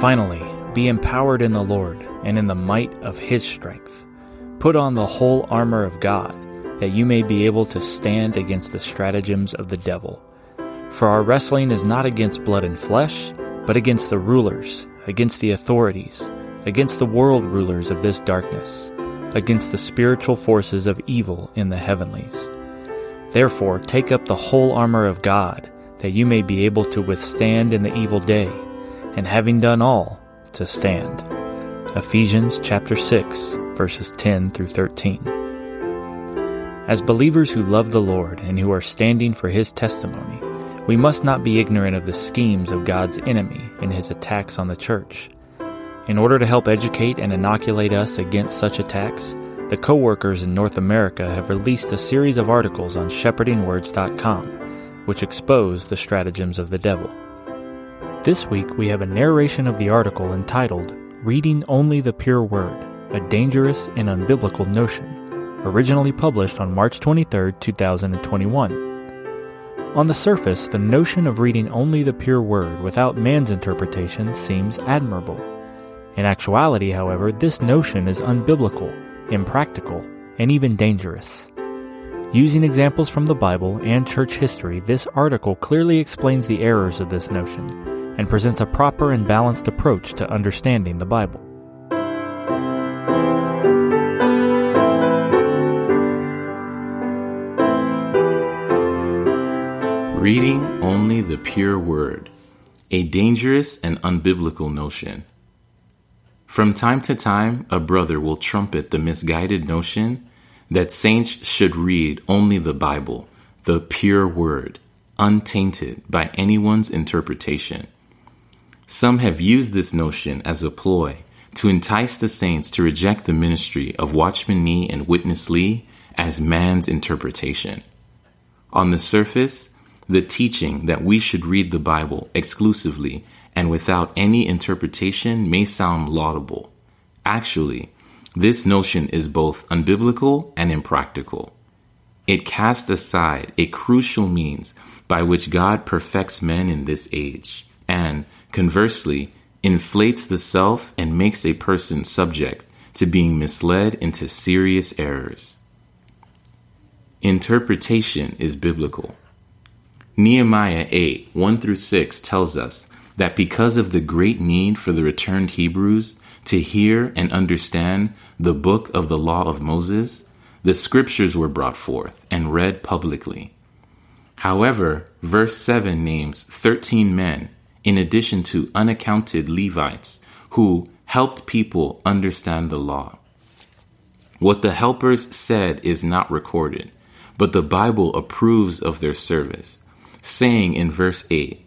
Finally, be empowered in the Lord and in the might of his strength. Put on the whole armor of God, that you may be able to stand against the stratagems of the devil. For our wrestling is not against blood and flesh, but against the rulers, against the authorities, against the world rulers of this darkness, against the spiritual forces of evil in the heavenlies. Therefore, take up the whole armor of God, that you may be able to withstand in the evil day and having done all, to stand. Ephesians chapter 6, verses 10 through 13. As believers who love the Lord and who are standing for his testimony, we must not be ignorant of the schemes of God's enemy in his attacks on the church. In order to help educate and inoculate us against such attacks, the co-workers in North America have released a series of articles on shepherdingwords.com, which expose the stratagems of the devil. This week we have a narration of the article entitled Reading Only the Pure Word, a Dangerous and Unbiblical Notion, originally published on March 23, 2021. On the surface, the notion of reading only the pure word without man's interpretation seems admirable. In actuality, however, this notion is unbiblical, impractical, and even dangerous. Using examples from the Bible and church history, this article clearly explains the errors of this notion and presents a proper and balanced approach to understanding the Bible. Reading only the pure word, a dangerous and unbiblical notion. From time to time, a brother will trumpet the misguided notion that saints should read only the Bible, the pure word, untainted by anyone's interpretation. Some have used this notion as a ploy to entice the saints to reject the ministry of Watchman Nee and Witness Lee as man's interpretation. On the surface, the teaching that we should read the Bible exclusively and without any interpretation may sound laudable. Actually, this notion is both unbiblical and impractical. It casts aside a crucial means by which God perfects men in this age and conversely, inflates the self and makes a person subject to being misled into serious errors. Interpretation is biblical. Nehemiah 8 1 through 6 tells us that because of the great need for the returned Hebrews to hear and understand the book of the law of Moses, the scriptures were brought forth and read publicly. However, verse 7 names 13 men in addition to unaccounted Levites who helped people understand the law. What the helpers said is not recorded, but the Bible approves of their service, saying in verse 8,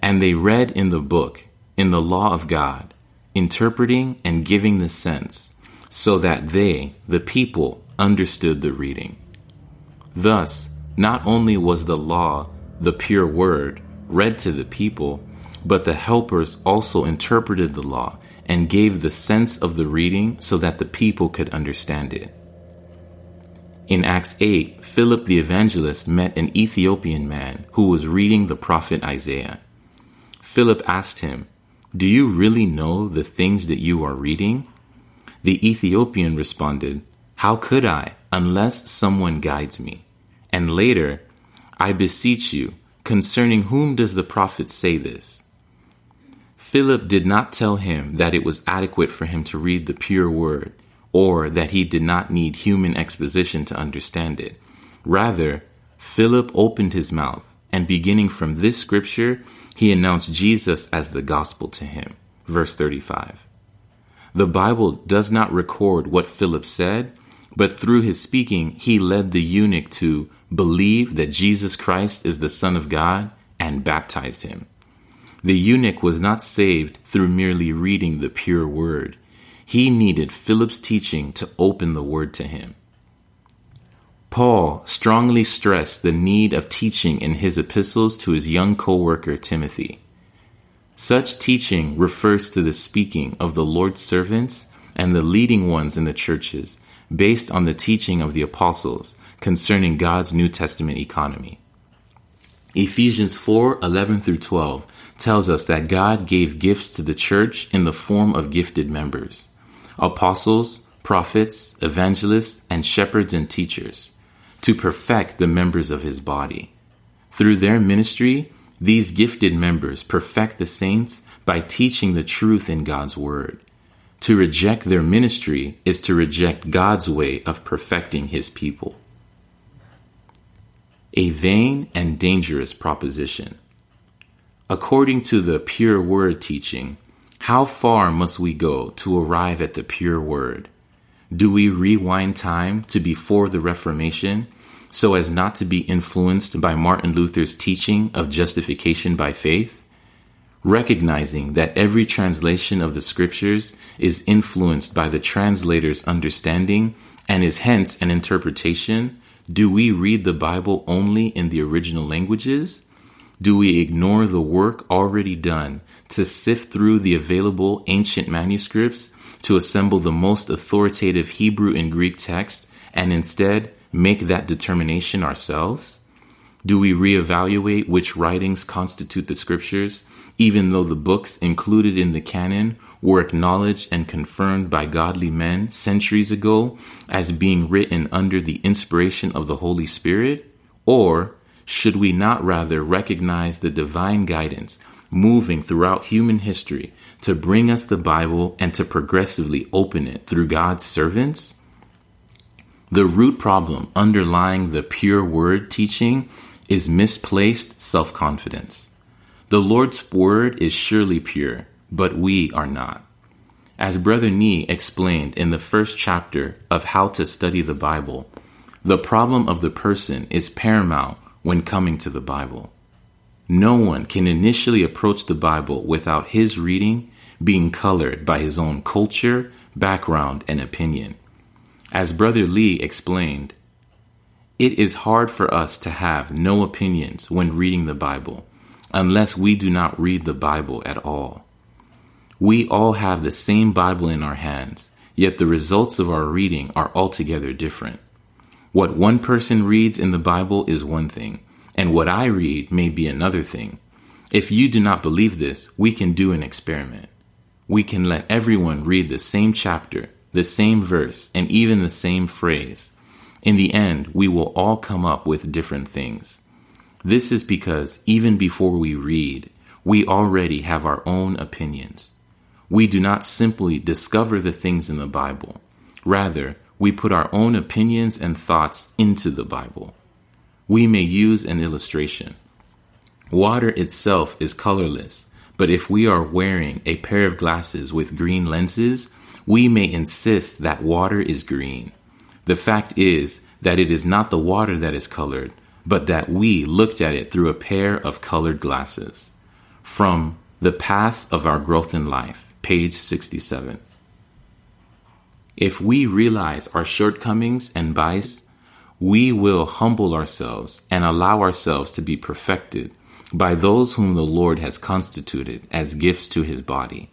And they read in the book, in the law of God, interpreting and giving the sense, so that they, the people, understood the reading. Thus, not only was the law, the pure word, read to the people, but the helpers also interpreted the law and gave the sense of the reading so that the people could understand it. In Acts 8, Philip the evangelist met an Ethiopian man who was reading the prophet Isaiah. Philip asked him, Do you really know the things that you are reading? The Ethiopian responded, How could I, unless someone guides me? And later, I beseech you, concerning whom does the prophet say this? Philip did not tell him that it was adequate for him to read the pure word, or that he did not need human exposition to understand it. Rather, Philip opened his mouth, and beginning from this scripture, he announced Jesus as the gospel to him. Verse 35. The Bible does not record what Philip said, but through his speaking, he led the eunuch to believe that Jesus Christ is the Son of God and baptized him. The eunuch was not saved through merely reading the pure word. He needed Philip's teaching to open the word to him. Paul strongly stressed the need of teaching in his epistles to his young co worker Timothy. Such teaching refers to the speaking of the Lord's servants and the leading ones in the churches, based on the teaching of the apostles concerning God's New Testament economy. Ephesians 4 11 through 12 tells us that God gave gifts to the church in the form of gifted members apostles, prophets, evangelists, and shepherds and teachers to perfect the members of his body. Through their ministry, these gifted members perfect the saints by teaching the truth in God's word. To reject their ministry is to reject God's way of perfecting his people. A vain and dangerous proposition. According to the pure word teaching, how far must we go to arrive at the pure word? Do we rewind time to before the Reformation so as not to be influenced by Martin Luther's teaching of justification by faith? Recognizing that every translation of the scriptures is influenced by the translator's understanding and is hence an interpretation, do we read the Bible only in the original languages? Do we ignore the work already done to sift through the available ancient manuscripts to assemble the most authoritative Hebrew and Greek text and instead make that determination ourselves? Do we reevaluate which writings constitute the scriptures, even though the books included in the canon were acknowledged and confirmed by godly men centuries ago as being written under the inspiration of the Holy Spirit? Or should we not rather recognize the divine guidance moving throughout human history to bring us the Bible and to progressively open it through God's servants? The root problem underlying the pure word teaching is misplaced self confidence. The Lord's word is surely pure, but we are not. As Brother Nee explained in the first chapter of How to Study the Bible, the problem of the person is paramount when coming to the Bible. No one can initially approach the Bible without his reading being colored by his own culture, background, and opinion. As Brother Lee explained, it is hard for us to have no opinions when reading the Bible unless we do not read the Bible at all. We all have the same Bible in our hands, yet the results of our reading are altogether different. What one person reads in the Bible is one thing, and what I read may be another thing. If you do not believe this, we can do an experiment. We can let everyone read the same chapter, the same verse, and even the same phrase. In the end, we will all come up with different things. This is because even before we read, we already have our own opinions. We do not simply discover the things in the Bible. Rather, we put our own opinions and thoughts into the Bible. We may use an illustration. Water itself is colorless, but if we are wearing a pair of glasses with green lenses, we may insist that water is green. The fact is that it is not the water that is colored, but that we looked at it through a pair of colored glasses. From The Path of Our Growth in Life, page 67. If we realize our shortcomings and bias, we will humble ourselves and allow ourselves to be perfected by those whom the Lord has constituted as gifts to his body.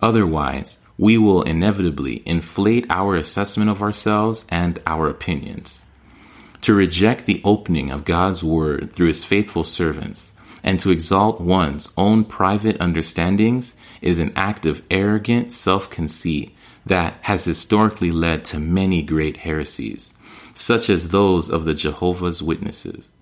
Otherwise, we will inevitably inflate our assessment of ourselves and our opinions. To reject the opening of God's word through his faithful servants and to exalt one's own private understandings is an act of arrogant self conceit that has historically led to many great heresies, such as those of the Jehovah's Witnesses.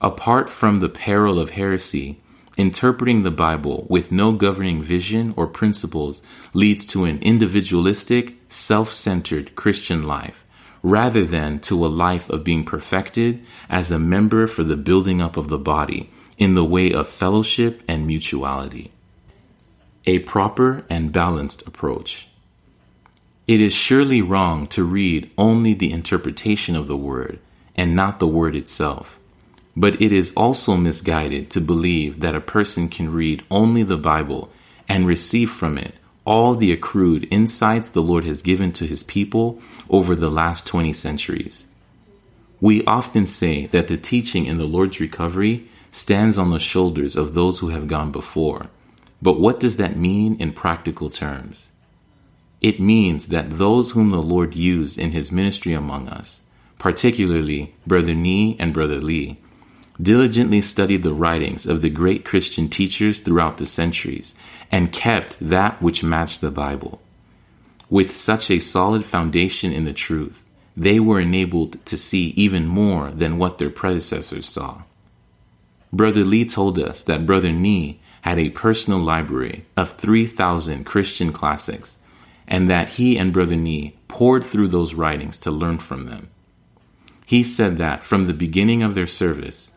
Apart from the peril of heresy, interpreting the Bible with no governing vision or principles leads to an individualistic, self centered Christian life, rather than to a life of being perfected as a member for the building up of the body in the way of fellowship and mutuality. A proper and balanced approach. It is surely wrong to read only the interpretation of the word and not the word itself. But it is also misguided to believe that a person can read only the Bible and receive from it all the accrued insights the Lord has given to his people over the last 20 centuries. We often say that the teaching in the Lord's recovery stands on the shoulders of those who have gone before. But what does that mean in practical terms? It means that those whom the Lord used in his ministry among us, particularly Brother Nee and Brother Lee, diligently studied the writings of the great Christian teachers throughout the centuries, and kept that which matched the Bible. With such a solid foundation in the truth, they were enabled to see even more than what their predecessors saw. Brother Lee told us that Brother Nee had a personal library of 3,000 Christian classics, and that he and Brother Nee pored through those writings to learn from them. He said that from the beginning of their service,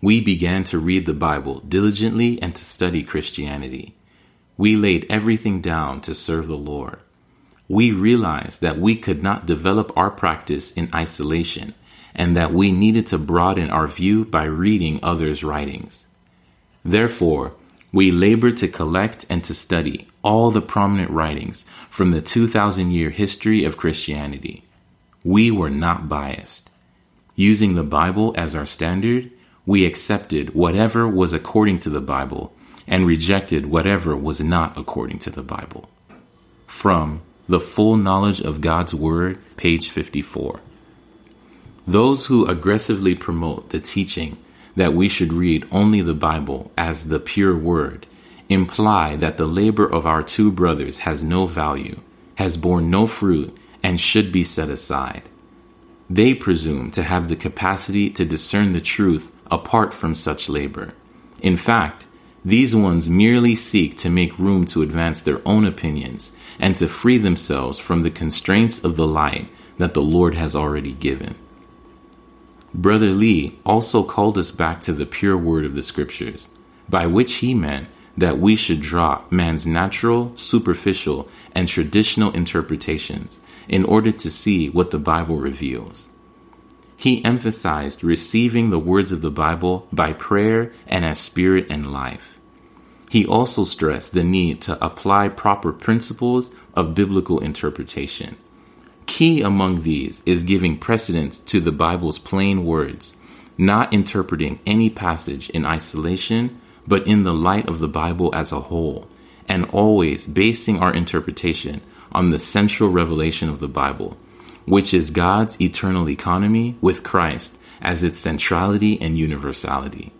we began to read the Bible diligently and to study Christianity. We laid everything down to serve the Lord. We realized that we could not develop our practice in isolation and that we needed to broaden our view by reading others' writings. Therefore, we labored to collect and to study all the prominent writings from the 2,000 year history of Christianity. We were not biased. Using the Bible as our standard, we accepted whatever was according to the Bible and rejected whatever was not according to the Bible. From The Full Knowledge of God's Word, page 54. Those who aggressively promote the teaching that we should read only the Bible as the pure Word imply that the labor of our two brothers has no value, has borne no fruit, and should be set aside. They presume to have the capacity to discern the truth apart from such labor. In fact, these ones merely seek to make room to advance their own opinions and to free themselves from the constraints of the light that the Lord has already given. Brother Lee also called us back to the pure word of the Scriptures, by which he meant that we should drop man's natural, superficial, and traditional interpretations in order to see what the Bible reveals. He emphasized receiving the words of the Bible by prayer and as spirit and life. He also stressed the need to apply proper principles of biblical interpretation. Key among these is giving precedence to the Bible's plain words, not interpreting any passage in isolation, but in the light of the Bible as a whole, and always basing our interpretation on the central revelation of the Bible, which is God's eternal economy with Christ as its centrality and universality.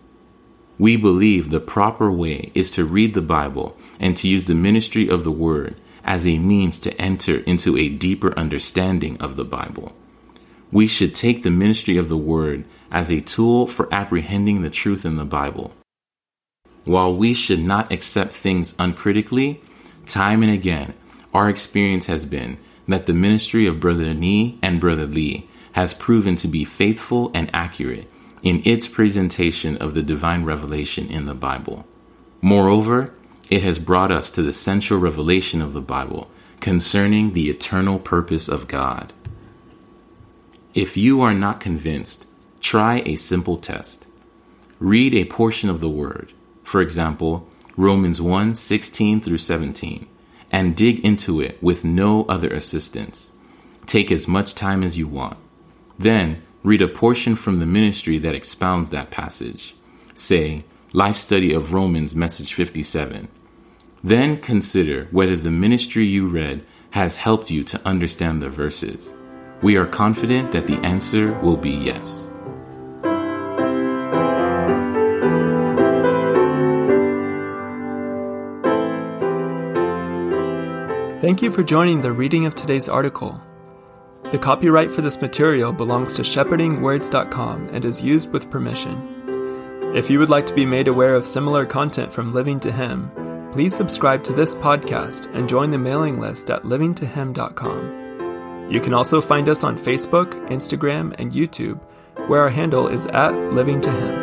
We believe the proper way is to read the Bible and to use the ministry of the Word as a means to enter into a deeper understanding of the Bible. We should take the ministry of the Word as a tool for apprehending the truth in the Bible. While we should not accept things uncritically, time and again, our experience has been that the ministry of Brother Nee and Brother Lee has proven to be faithful and accurate in its presentation of the divine revelation in the Bible. Moreover, it has brought us to the central revelation of the Bible concerning the eternal purpose of God. If you are not convinced, try a simple test. Read a portion of the Word, for example, Romans 1 16 through 17 and dig into it with no other assistance. Take as much time as you want. Then read a portion from the ministry that expounds that passage. Say, Life Study of Romans, Message 57. Then consider whether the ministry you read has helped you to understand the verses. We are confident that the answer will be yes. Thank you for joining the reading of today's article. The copyright for this material belongs to shepherdingwords.com and is used with permission. If you would like to be made aware of similar content from Living to Him, please subscribe to this podcast and join the mailing list at livingtohim.com. You can also find us on Facebook, Instagram, and YouTube, where our handle is at Living to Him.